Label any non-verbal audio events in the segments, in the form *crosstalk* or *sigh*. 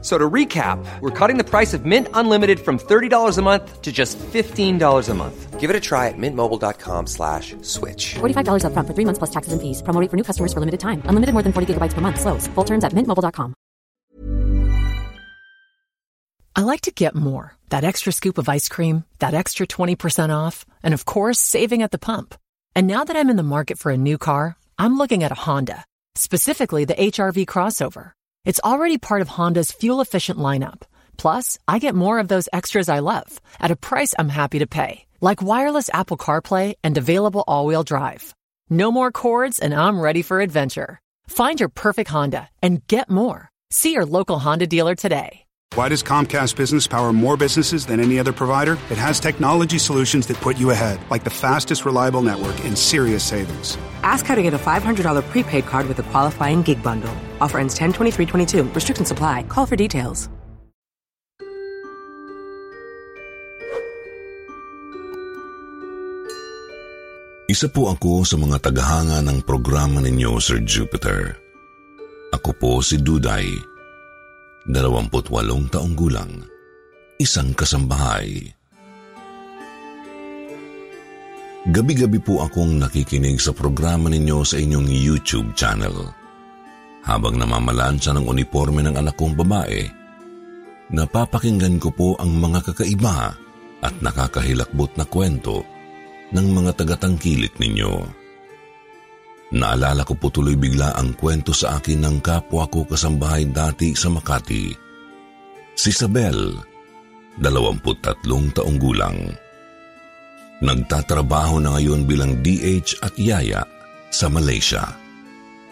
So to recap, we're cutting the price of Mint Unlimited from $30 a month to just $15 a month. Give it a try at mintmobile.com slash switch. $45 upfront for three months plus taxes and fees. Promo rate for new customers for limited time. Unlimited more than 40 gigabytes per month. Slows. Full terms at mintmobile.com. I like to get more. That extra scoop of ice cream, that extra 20% off, and of course, saving at the pump. And now that I'm in the market for a new car, I'm looking at a Honda, specifically the HRV crossover. It's already part of Honda's fuel efficient lineup. Plus, I get more of those extras I love at a price I'm happy to pay, like wireless Apple CarPlay and available all wheel drive. No more cords, and I'm ready for adventure. Find your perfect Honda and get more. See your local Honda dealer today. Why does Comcast Business power more businesses than any other provider? It has technology solutions that put you ahead, like the fastest reliable network and serious savings. Ask how to get a $500 prepaid card with a qualifying gig bundle. Offer ends 10 23 22. Restrictions apply. Call for details. Isa po ako sa mga tagahanga ng programa ninyo, Sir Jupiter. Ako po si Duday, 28 taong gulang, isang kasambahay. Gabi-gabi po akong nakikinig sa programa ninyo sa inyong YouTube channel. Habang namamalansa ng uniforme ng anak kong babae, napapakinggan ko po ang mga kakaiba at nakakahilakbot na kwento ng mga tagatangkilik ninyo. Naalala ko po tuloy bigla ang kwento sa akin ng kapwa ko kasambahay dati sa Makati. Si Isabel, 23 taong gulang. Nagtatrabaho na ngayon bilang DH at yaya sa Malaysia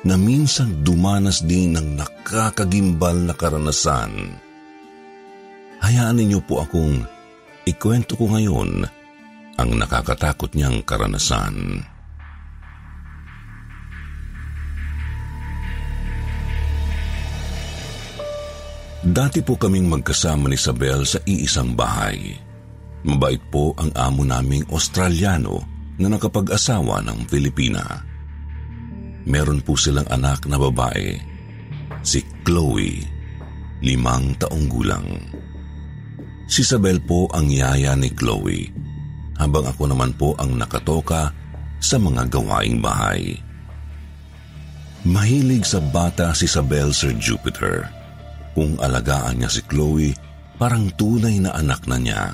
na minsan dumanas din ng nakakagimbal na karanasan. Hayaan ninyo po akong ikwento ko ngayon ang nakakatakot niyang karanasan. Dati po kaming magkasama ni Isabel sa iisang bahay. Mabait po ang amo naming Australiano na nakapag-asawa ng Pilipina. Meron po silang anak na babae, si Chloe, limang taong gulang. Si Isabel po ang yaya ni Chloe, habang ako naman po ang nakatoka sa mga gawaing bahay. Mahilig sa bata si Isabel Sir Jupiter. Kung alagaan niya si Chloe, parang tunay na anak na niya.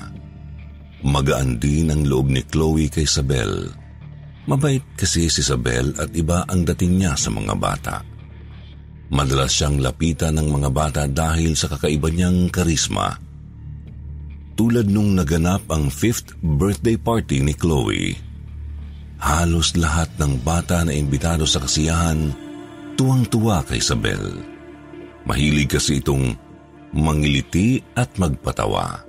Magaan din ang loob ni Chloe kay Isabel. Mabait kasi si Isabel at iba ang dating niya sa mga bata. Madalas siyang lapitan ng mga bata dahil sa kakaiba niyang karisma. Tulad nung naganap ang fifth birthday party ni Chloe. Halos lahat ng bata na imbitado sa kasiyahan tuwang-tuwa kay Isabel. Mahilig kasi itong mangiliti at magpatawa.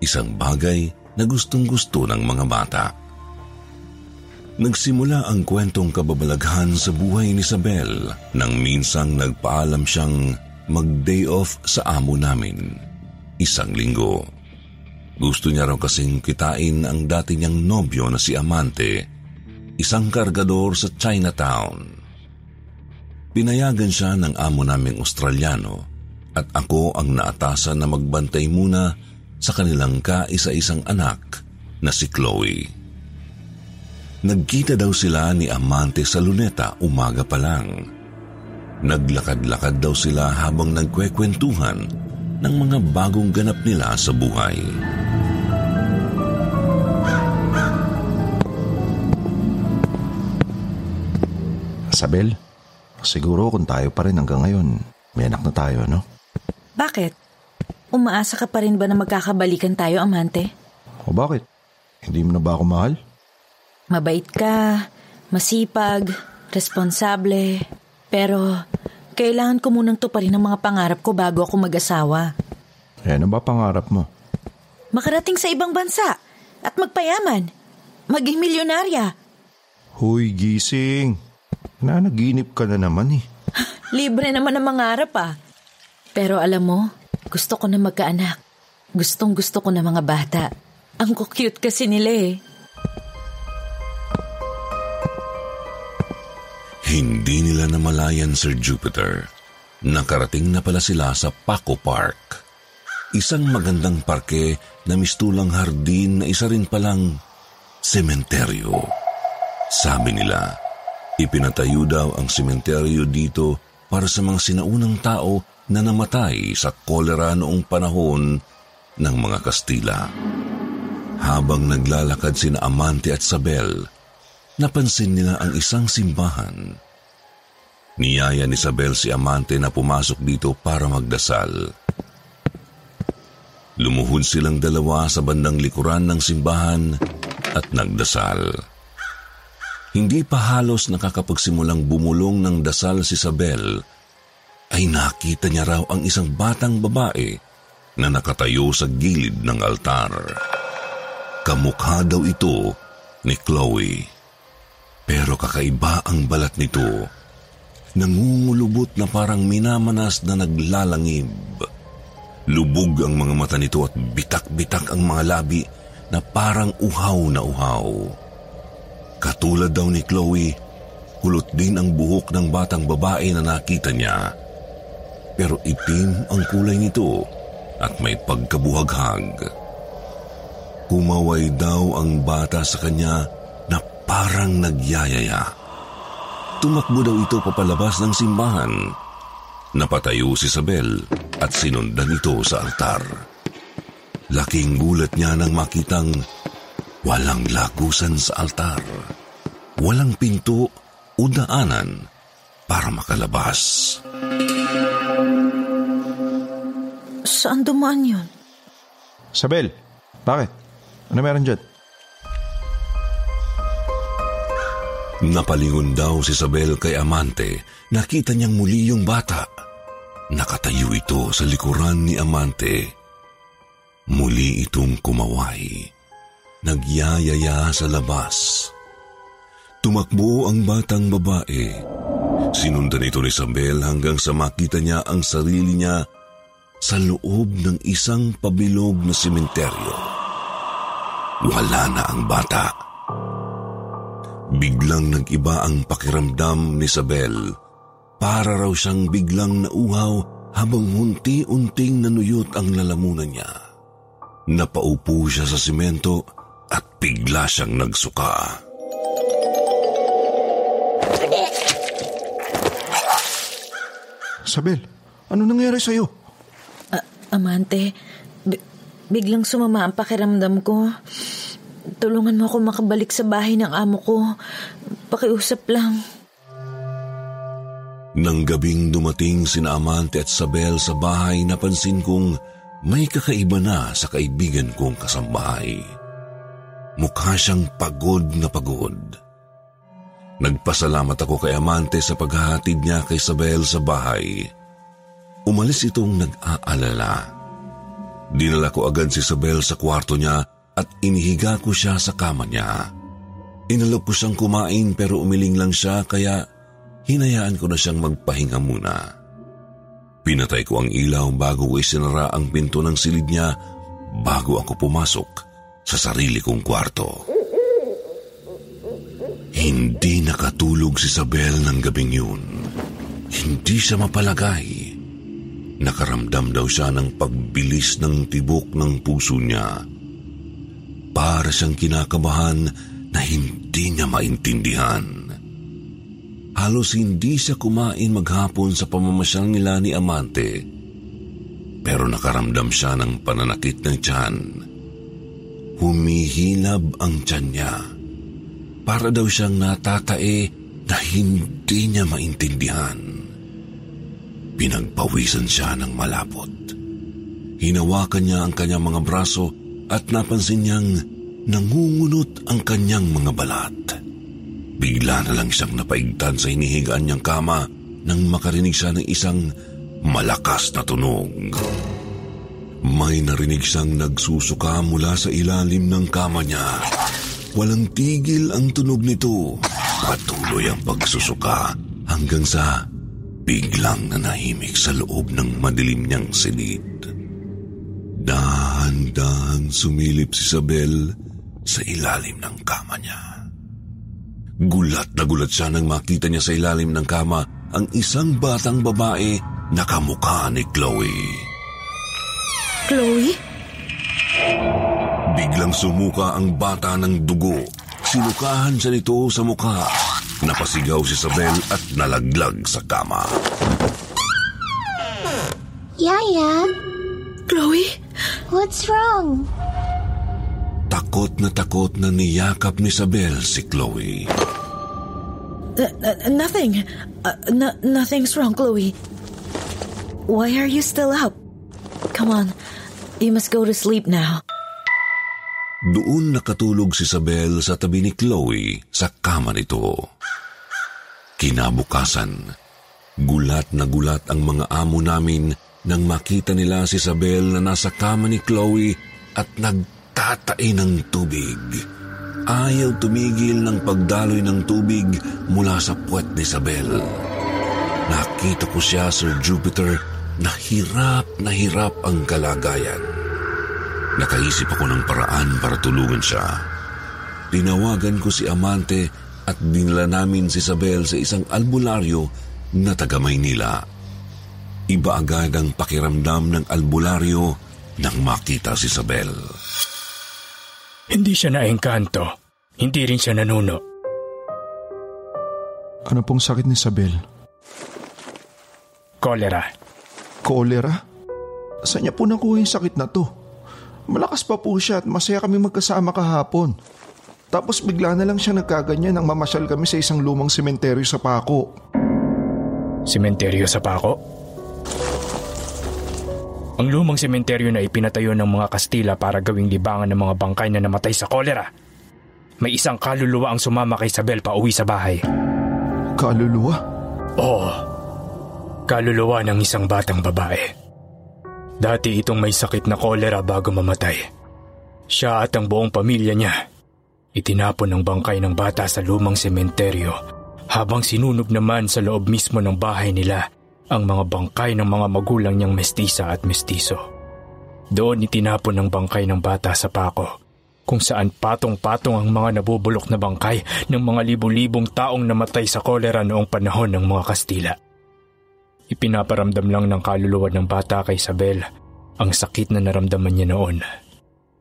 Isang bagay na gustong-gusto ng mga bata. Nagsimula ang kwentong kababalaghan sa buhay ni Isabel nang minsang nagpaalam siyang mag-day off sa amo namin. Isang linggo. Gusto niya raw kasing kitain ang dati niyang nobyo na si Amante, isang kargador sa Chinatown. Pinayagan siya ng amo naming Australiano at ako ang naatasan na magbantay muna sa kanilang kaisa-isang anak na si Chloe. Nagkita daw sila ni Amante sa luneta umaga pa lang. Naglakad-lakad daw sila habang nagkwekwentuhan ng mga bagong ganap nila sa buhay. Isabel, siguro kung tayo pa rin hanggang ngayon, may anak na tayo, no? Bakit? Umaasa ka pa rin ba na magkakabalikan tayo, amante? O bakit? Hindi mo na ba ako mahal? Mabait ka, masipag, responsable, pero kailangan ko munang tuparin ang mga pangarap ko bago ako mag-asawa. Eh, ano ba pangarap mo? Makarating sa ibang bansa at magpayaman. Maging milyonarya. Huy, gising. Nanaginip ka na naman eh. *laughs* Libre naman ang mangarap ah. Pero alam mo, gusto ko na magkaanak. Gustong gusto ko na mga bata. Ang cute kasi nila eh. Hindi nila namalayan, Sir Jupiter. Nakarating na pala sila sa Paco Park. Isang magandang parke na mistulang hardin na isa rin palang sementeryo. Sabi nila, ipinatayo daw ang sementeryo dito para sa mga sinaunang tao na namatay sa kolera noong panahon ng mga Kastila. Habang naglalakad sina Amante at Sabel, napansin nila ang isang simbahan. Niyaya ni Isabel si Amante na pumasok dito para magdasal. Lumuhod silang dalawa sa bandang likuran ng simbahan at nagdasal. Hindi pa halos nakakapagsimulang bumulong ng dasal si Isabel ay nakita niya raw ang isang batang babae na nakatayo sa gilid ng altar. Kamukha daw ito ni Chloe. Pero kakaiba ang balat nito. Nangungulubot na parang minamanas na naglalangib. Lubog ang mga mata nito at bitak-bitak ang mga labi na parang uhaw na uhaw. Katulad daw ni Chloe, kulot din ang buhok ng batang babae na nakita niya. Pero itim ang kulay nito at may pagkabuhaghag. Kumaway daw ang bata sa kanya parang nagyayaya. Tumakbo daw ito papalabas ng simbahan. Napatayo si Isabel at sinundan ito sa altar. Laking gulat niya nang makitang walang lagusan sa altar. Walang pinto o daanan para makalabas. Saan dumaan yun? Isabel, bakit? Ano meron dyan? Napalingon daw si Isabel kay Amante. Nakita niyang muli yung bata. Nakatayo ito sa likuran ni Amante. Muli itong kumaway. Nagyayaya sa labas. Tumakbo ang batang babae. Sinundan ito ni Isabel hanggang sa makita niya ang sarili niya sa loob ng isang pabilog na simenteryo. Wala na ang bata. Biglang nag-iba ang pakiramdam ni Isabel. Para raw siyang biglang nauhaw habang hunti-unting nanuyot ang lalamunan niya. Napaupo siya sa simento at bigla siyang nagsuka. Isabel, ano nangyari sa'yo? Uh, amante, b- biglang sumama ang pakiramdam ko. Tulungan mo ako makabalik sa bahay ng amo ko. Pakiusap lang. Nang gabing dumating sina Amante at Sabel sa bahay, napansin kong may kakaiba na sa kaibigan kong kasambahay. Mukha siyang pagod na pagod. Nagpasalamat ako kay Amante sa paghahatid niya kay Sabel sa bahay. Umalis itong nag-aalala. Dinala ko agad si Sabel sa kwarto niya at inihiga ko siya sa kama niya. Inalok ko siyang kumain pero umiling lang siya kaya hinayaan ko na siyang magpahinga muna. Pinatay ko ang ilaw bago ko isinara ang pinto ng silid niya bago ako pumasok sa sarili kong kwarto. Hindi nakatulog si Isabel ng gabing yun. Hindi siya mapalagay. Nakaramdam daw siya ng pagbilis ng tibok ng puso niya para siyang kinakabahan na hindi niya maintindihan. Halos hindi siya kumain maghapon sa pamamasyal nila ni Amante. Pero nakaramdam siya ng pananakit ng tiyan. Humihilab ang tiyan niya. Para daw siyang natatae na hindi niya maintindihan. Pinagpawisan siya ng malapot. Hinawakan niya ang kanyang mga braso at napansin niyang nangungunot ang kanyang mga balat. Bigla na lang siyang napaigtan sa hinihigaan niyang kama nang makarinig siya ng isang malakas na tunog. May narinig siyang nagsusuka mula sa ilalim ng kama niya. Walang tigil ang tunog nito. Patuloy ang pagsusuka hanggang sa biglang nanahimik sa loob ng madilim niyang silid. Dahan-dahan sumilip si Isabel sa ilalim ng kama niya. Gulat na gulat siya nang makita niya sa ilalim ng kama ang isang batang babae na kamukha ni Chloe. Chloe? Biglang sumuka ang bata ng dugo. Sinukahan siya nito sa mukha. Napasigaw si Isabel at nalaglag sa kama. Yaya, Chloe? what's wrong? Takot na takot na niyakap ni Isabel si Chloe. Uh, uh, nothing. Uh, no- nothing's wrong, Chloe. Why are you still up? Come on. You must go to sleep now. Doon nakatulog si Isabel sa tabi ni Chloe sa kama nito. Kinabukasan, gulat na gulat ang mga amo namin nang makita nila si Isabel na nasa kama ni Chloe at nagtatai ng tubig. Ayaw tumigil ng pagdaloy ng tubig mula sa puwet ni Isabel. Nakita ko siya, Sir Jupiter, na hirap na hirap ang kalagayan. Nakaisip ako ng paraan para tulungan siya. Tinawagan ko si Amante at dinala namin si Isabel sa isang albularyo na taga Maynila. Iba agad ang pakiramdam ng albularyo nang makita si Isabel. Hindi siya naengkanto. Hindi rin siya nanuno. Ano pong sakit ni Isabel? Kolera. Saan niya po nakuha yung sakit na to? Malakas pa po siya at masaya kami magkasama kahapon. Tapos bigla na lang siya nagkaganyan nang mamasyal kami sa isang lumang sementeryo sa Paco. Sementeryo sa Paco? Ang lumang sementeryo na ipinatayo ng mga Kastila para gawing libangan ng mga bangkay na namatay sa kolera. May isang kaluluwa ang sumama kay Isabel pa uwi sa bahay. Kaluluwa? Oo. Kaluluwa ng isang batang babae. Dati itong may sakit na kolera bago mamatay. Siya at ang buong pamilya niya. Itinapon ng bangkay ng bata sa lumang sementeryo habang sinunog naman sa loob mismo ng bahay nila ang mga bangkay ng mga magulang niyang mestisa at mestiso. Doon itinapon ng bangkay ng bata sa pako kung saan patong-patong ang mga nabubulok na bangkay ng mga libu-libong taong namatay sa kolera noong panahon ng mga Kastila. Ipinaparamdam lang ng kaluluwa ng bata kay Isabel ang sakit na naramdaman niya noon.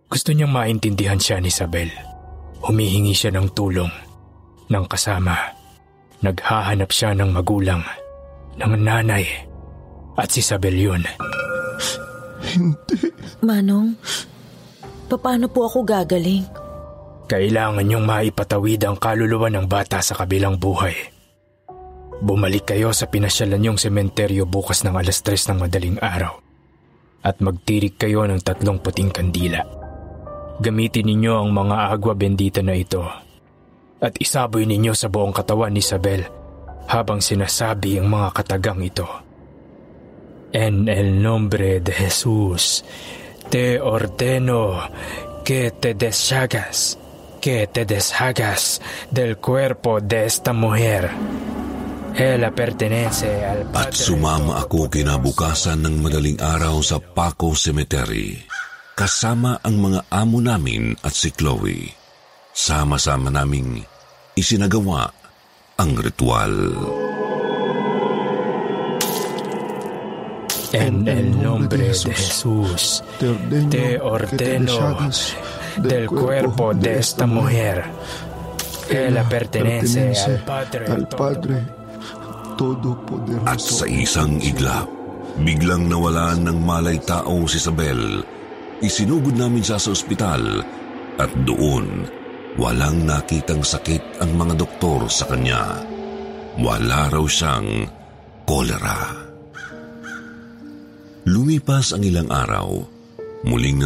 Gusto niyang maintindihan siya ni Isabel. Humihingi siya ng tulong, ng kasama. Naghahanap siya ng magulang, ng nanay. At si Isabel yun. Hindi. Manong, paano po ako gagaling? Kailangan niyong maipatawid ang kaluluwa ng bata sa kabilang buhay. Bumalik kayo sa pinasyalan niyong sementeryo bukas ng alas tres ng madaling araw. At magtirik kayo ng tatlong puting kandila. Gamitin ninyo ang mga agwa bendita na ito. At isaboy ninyo sa buong katawan ni Isabel habang sinasabi ang mga katagang ito. En el nombre de Jesús, te ordeno que te deshagas, que te deshagas del cuerpo de esta mujer. Ella pertenece al At sumama ako kinabukasan ng madaling araw sa Paco Cemetery. Kasama ang mga amo namin at si Chloe. Sama-sama naming isinagawa ang ritual. En el nombre de Jesús, te ordeno del cuerpo de esta mujer. Ella pertenece al Padre, al Padre. At sa isang iglap, biglang nawalan ng malay tao si Isabel. Isinugod namin siya sa ospital at doon walang nakitang sakit ang mga doktor sa kanya. Wala raw siyang kolera. Lumipas ang ilang araw, muling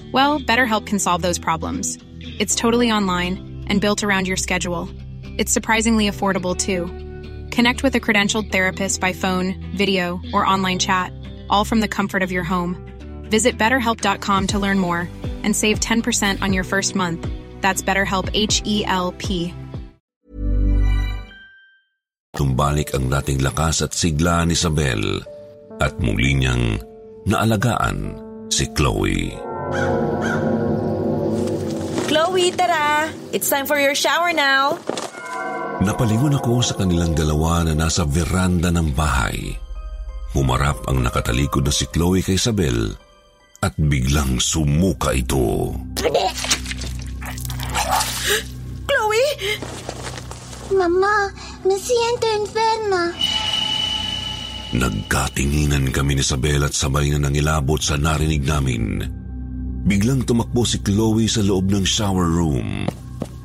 Well, BetterHelp can solve those problems. It's totally online and built around your schedule. It's surprisingly affordable too. Connect with a credentialed therapist by phone, video, or online chat, all from the comfort of your home. Visit betterhelp.com to learn more and save 10% on your first month. That's BetterHelp H E L P. Tumbalik ang dating lakas at sigla ni Isabel at muli niyang naalagaan si Chloe. Chloe, tara! It's time for your shower now. Napalingon ako sa kanilang dalawa na nasa veranda ng bahay. Humarap ang nakatalikod na si Chloe kay Isabel at biglang sumuka ito. Chloe! Mamá, me siento enferma. Nagkatinginan kami ni Isabel at sabay na nangilabot sa narinig namin. Biglang tumakbo si Chloe sa loob ng shower room.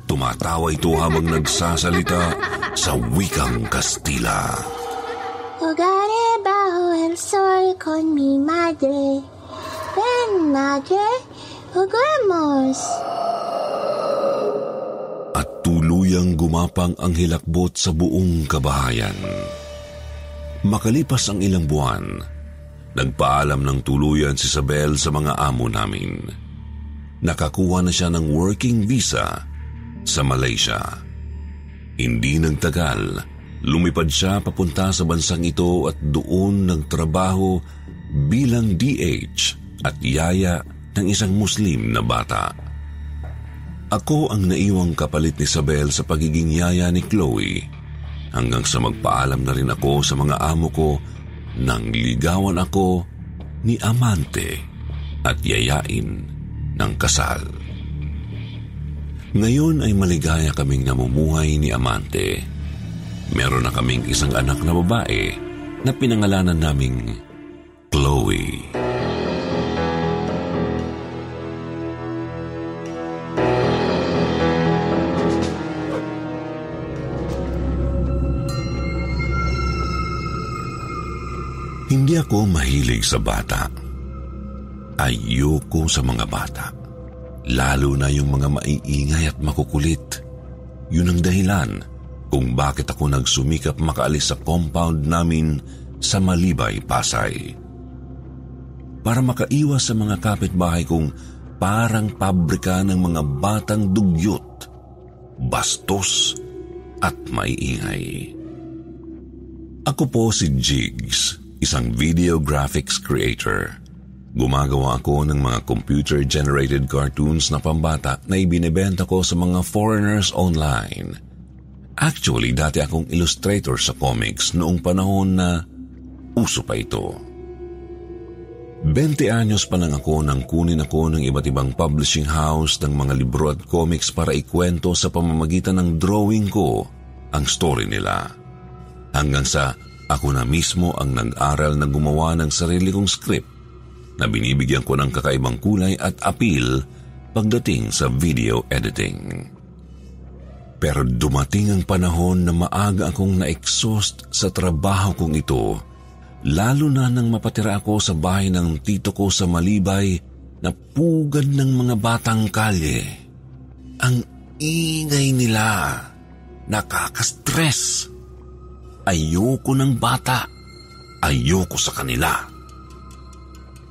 Tumatawa ito habang nagsasalita sa wikang Kastila. Jugaré bajo el sol con mi madre. Ven, madre, juguemos. At tuluyang gumapang ang hilakbot sa buong kabahayan. Makalipas ang ilang buwan, nagpaalam ng tuluyan si Isabel sa mga amo namin. Nakakuha na siya ng working visa sa Malaysia. Hindi nagtagal, lumipad siya papunta sa bansang ito at doon nagtrabaho bilang DH at yaya ng isang Muslim na bata. Ako ang naiwang kapalit ni Isabel sa pagiging yaya ni Chloe hanggang sa magpaalam na rin ako sa mga amo ko nang ligawan ako ni Amante at yayain ng kasal. Ngayon ay maligaya kaming namumuhay ni Amante. Meron na kaming isang anak na babae na pinangalanan naming Chloe. Hindi ako mahilig sa bata. Ayoko sa mga bata. Lalo na yung mga maiingay at makukulit. Yun ang dahilan kung bakit ako nagsumikap makaalis sa compound namin sa Malibay, Pasay. Para makaiwas sa mga kapitbahay kong parang pabrika ng mga batang dugyot, bastos at maiingay. Ako po si Jigs, isang video graphics creator. Gumagawa ako ng mga computer-generated cartoons na pambata na ibinebenta ko sa mga foreigners online. Actually, dati akong illustrator sa comics noong panahon na uso pa ito. 20 anyos pa lang ako nang kunin ako ng iba't ibang publishing house ng mga libro at comics para ikwento sa pamamagitan ng drawing ko ang story nila. Hanggang sa ako na mismo ang nag-aral na gumawa ng sarili kong script na binibigyan ko ng kakaibang kulay at appeal pagdating sa video editing. Pero dumating ang panahon na maaga akong na-exhaust sa trabaho kong ito, lalo na nang mapatira ako sa bahay ng tito ko sa Malibay na pugad ng mga batang kalye. Ang ingay nila, nakakastress. Ayoko ng bata, ayoko sa kanila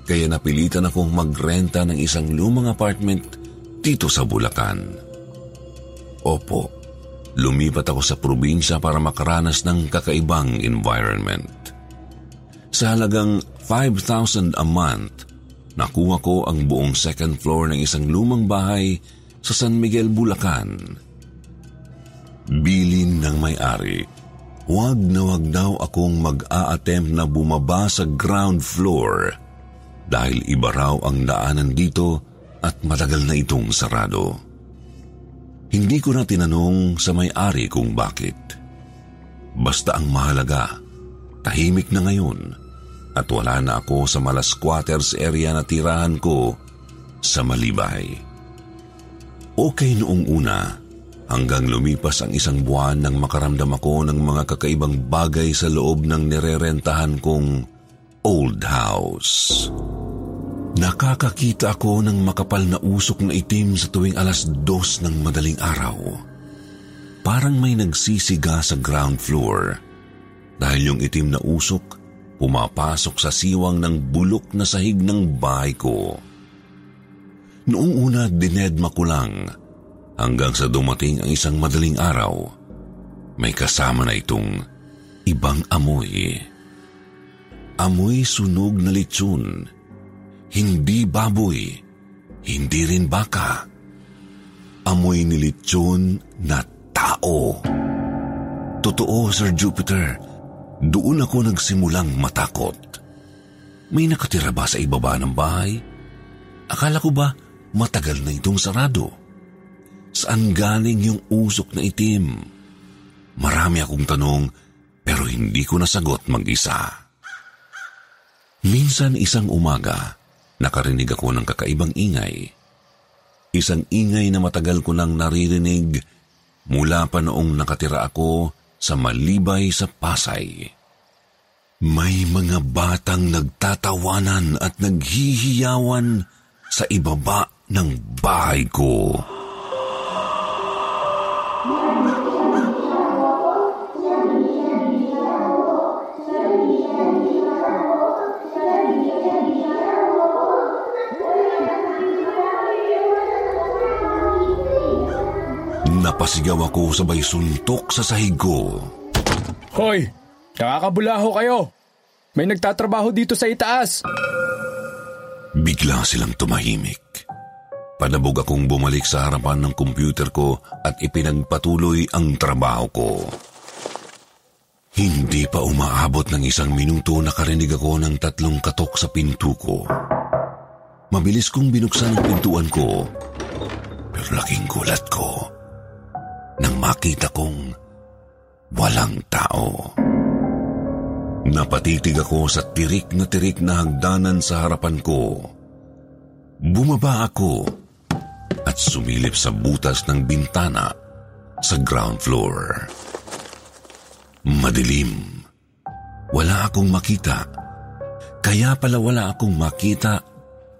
kaya napilitan akong magrenta ng isang lumang apartment dito sa Bulacan. Opo, lumipat ako sa probinsya para makaranas ng kakaibang environment. Sa halagang 5,000 a month, nakuha ko ang buong second floor ng isang lumang bahay sa San Miguel, Bulacan. Bilin ng may-ari, huwag na huwag daw akong mag-a-attempt na bumaba sa ground floor dahil iba raw ang daanan dito at matagal na itong sarado. Hindi ko na tinanong sa may-ari kung bakit. Basta ang mahalaga, tahimik na ngayon at wala na ako sa malas quarters area na tirahan ko sa Malibay. Okay noong una, hanggang lumipas ang isang buwan nang makaramdam ako ng mga kakaibang bagay sa loob ng nirerentahan kong old house. Nakakakita ako ng makapal na usok na itim sa tuwing alas dos ng madaling araw. Parang may nagsisiga sa ground floor dahil yung itim na usok pumapasok sa siwang ng bulok na sahig ng bahay ko. Noong una dinedma ko lang hanggang sa dumating ang isang madaling araw. May kasama na itong ibang amoy. Amoy sunog na litsyon hindi baboy, hindi rin baka. Amoy ni lechon na tao. Totoo, Sir Jupiter, doon ako nagsimulang matakot. May nakatira ba sa ibaba ng bahay? Akala ko ba matagal na itong sarado? Saan galing yung usok na itim? Marami akong tanong pero hindi ko nasagot mag-isa. Minsan isang umaga, nakarinig ako ng kakaibang ingay. Isang ingay na matagal ko nang naririnig mula pa noong nakatira ako sa Malibay sa Pasay. May mga batang nagtatawanan at naghihiyawan sa ibaba ng bahay ko. Napasigaw ako sabay suntok sa sahig ko. Hoy! Nakakabulaho kayo! May nagtatrabaho dito sa itaas! Bigla silang tumahimik. Panabog akong bumalik sa harapan ng computer ko at ipinagpatuloy ang trabaho ko. Hindi pa umaabot ng isang minuto nakarinig ako ng tatlong katok sa pinto ko. Mabilis kong binuksan ang pintuan ko, pero laking gulat ko makita kong walang tao. Napatitig ako sa tirik na tirik na hagdanan sa harapan ko. Bumaba ako at sumilip sa butas ng bintana sa ground floor. Madilim. Wala akong makita. Kaya pala wala akong makita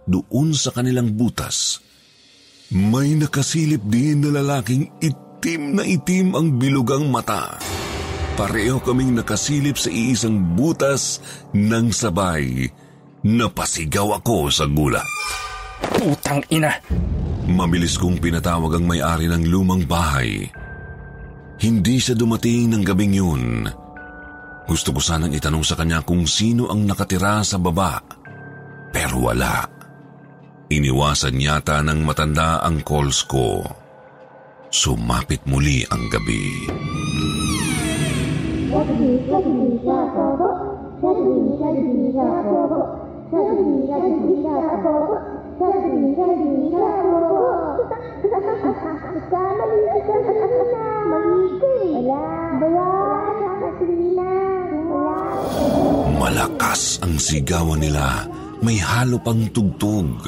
doon sa kanilang butas. May nakasilip din na lalaking it Itim na itim ang bilugang mata. Pareho kaming nakasilip sa iisang butas ng sabay. Napasigaw ako sa gulat. Putang ina! Mabilis kong pinatawag ang may-ari ng lumang bahay. Hindi siya dumating ng gabing yun. Gusto ko sanang itanong sa kanya kung sino ang nakatira sa baba. Pero wala. Iniwasan yata ng matanda ang calls ko. Sumapit muli ang gabi. Malakas ang sigawan nila. May halo pang tugtog.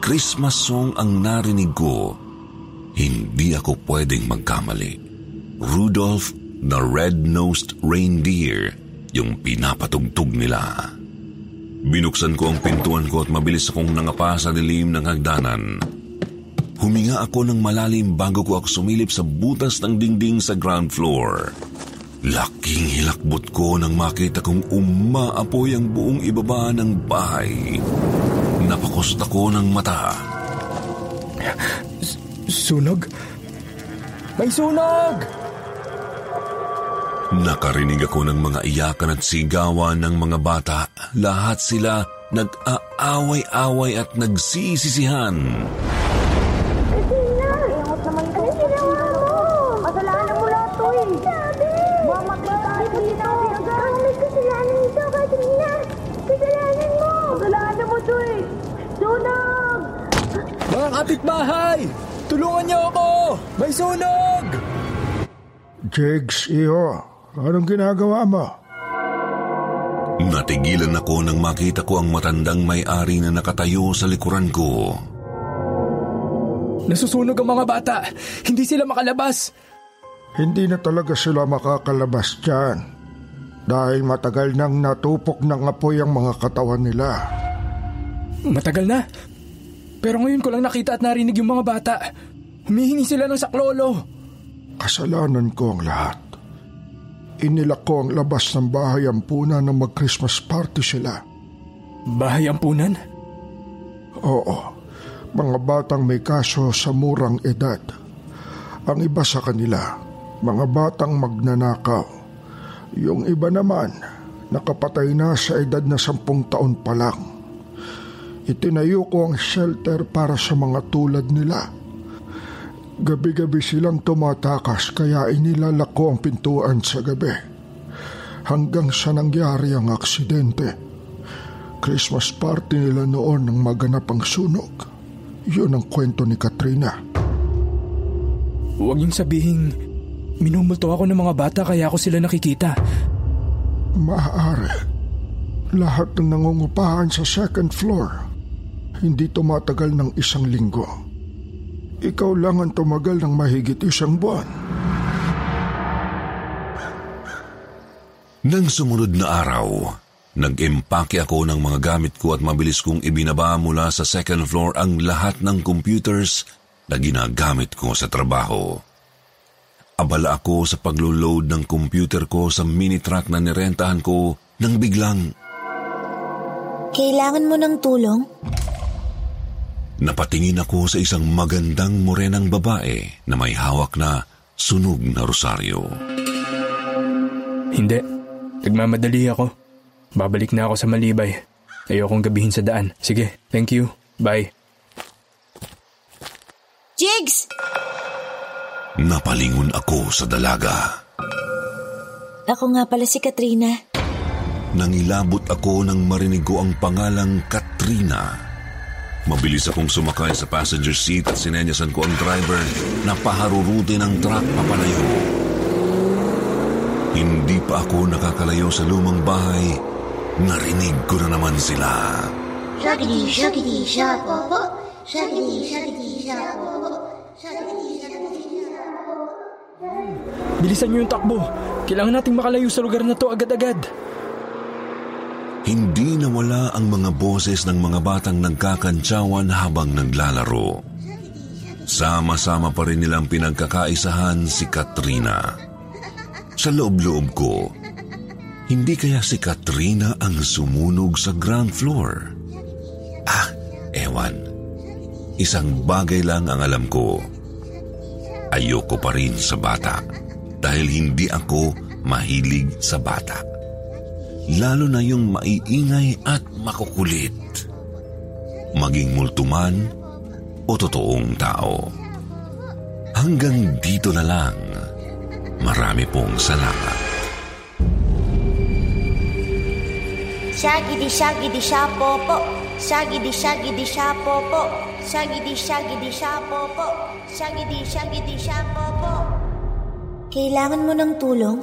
Christmas song ang narinig ko hindi ako pwedeng magkamali. Rudolph the Red-Nosed Reindeer yung pinapatugtog nila. Binuksan ko ang pintuan ko at mabilis akong nangapa sa dilim ng hagdanan. Huminga ako ng malalim bago ko ako sumilip sa butas ng dingding sa ground floor. Laking hilakbot ko nang makita kong umaapoy ang buong ibaba ng bahay. Napakos ako ng mata. Sunog? May sunog! Nakarinig ako ng mga iyakan at sigawan ng mga bata. Lahat sila nag-aaway-away at nagsisisihan. Christina! May sunog! Jigs, iyo. Anong ginagawa mo? Natigilan ako nang makita ko ang matandang may-ari na nakatayo sa likuran ko. Nasusunog ang mga bata. Hindi sila makalabas. Hindi na talaga sila makakalabas dyan. Dahil matagal nang natupok ng apoy ang mga katawan nila. Matagal na. Pero ngayon ko lang nakita at narinig yung mga bata. Humihingi sila ng saklolo. Kasalanan ko ang lahat. Inilak ko ang labas ng bahay ampunan na mag-Christmas party sila. Bahay ampunan? Oo. Mga batang may kaso sa murang edad. Ang iba sa kanila, mga batang magnanakaw. Yung iba naman, nakapatay na sa edad na sampung taon pa lang. Itinayo ko ang shelter para sa mga tulad nila. Gabi-gabi silang tumatakas kaya inilalak ko ang pintuan sa gabi. Hanggang sa nangyari ang aksidente. Christmas party nila noon nang maganap ang sunog. Yun ang kwento ni Katrina. Huwag niyong sabihing minumulto ako ng mga bata kaya ako sila nakikita. Maaari. Lahat ng nangungupahan sa second floor. Hindi tumatagal ng isang linggo. Ikaw lang ang tumagal ng mahigit isang buwan. Nang sumunod na araw, nag-empake ako ng mga gamit ko at mabilis kong ibinaba mula sa second floor ang lahat ng computers na ginagamit ko sa trabaho. Abala ako sa paglo-load ng computer ko sa mini-truck na nirentahan ko nang biglang Kailangan mo ng tulong? Napatingin ako sa isang magandang morenang babae na may hawak na sunog na rosaryo. Hindi. Nagmamadali ako. Babalik na ako sa Malibay. Ayokong gabihin sa daan. Sige, thank you. Bye. Jigs! Napalingon ako sa dalaga. Ako nga pala si Katrina. Nangilabot ako nang marinig ko ang pangalang Katrina. Mabilis akong sumakay sa passenger seat at sinenyasan ko ang driver na paharurutin ng truck papalayo. Hindi pa ako nakakalayo sa lumang bahay, narinig ko na naman sila. Shaggy, shaggy, shapopo. Shaggy, shaggy, shapopo. Shaggy, shaggy, shapopo. Bilisan niyo yung takbo. Kailangan nating makalayo sa lugar na to agad-agad. Hindi nawala ang mga boses ng mga batang nagkakantsawan habang naglalaro. Sama-sama pa rin nilang pinagkakaisahan si Katrina. Sa loob-loob ko, hindi kaya si Katrina ang sumunog sa ground floor? Ah, ewan. Isang bagay lang ang alam ko. Ayoko pa rin sa bata dahil hindi ako mahilig sa bata lalo na yung maiingay at makukulit. Maging multuman o totoong tao. Hanggang dito na lang. Marami pong salamat. Shaggy di shaggy di shapopo. Shaggy di shaggy di shapopo. Shaggy di shaggy di shapopo. Shaggy di shaggy di shapopo. Kailangan mo ng tulong?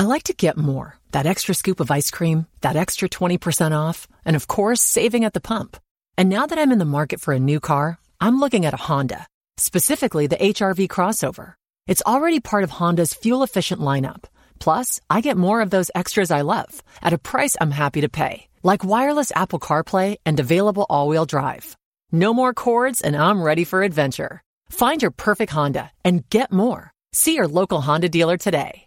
I like to get more. That extra scoop of ice cream, that extra 20% off, and of course, saving at the pump. And now that I'm in the market for a new car, I'm looking at a Honda, specifically the HRV crossover. It's already part of Honda's fuel efficient lineup. Plus, I get more of those extras I love at a price I'm happy to pay, like wireless Apple CarPlay and available all wheel drive. No more cords, and I'm ready for adventure. Find your perfect Honda and get more. See your local Honda dealer today.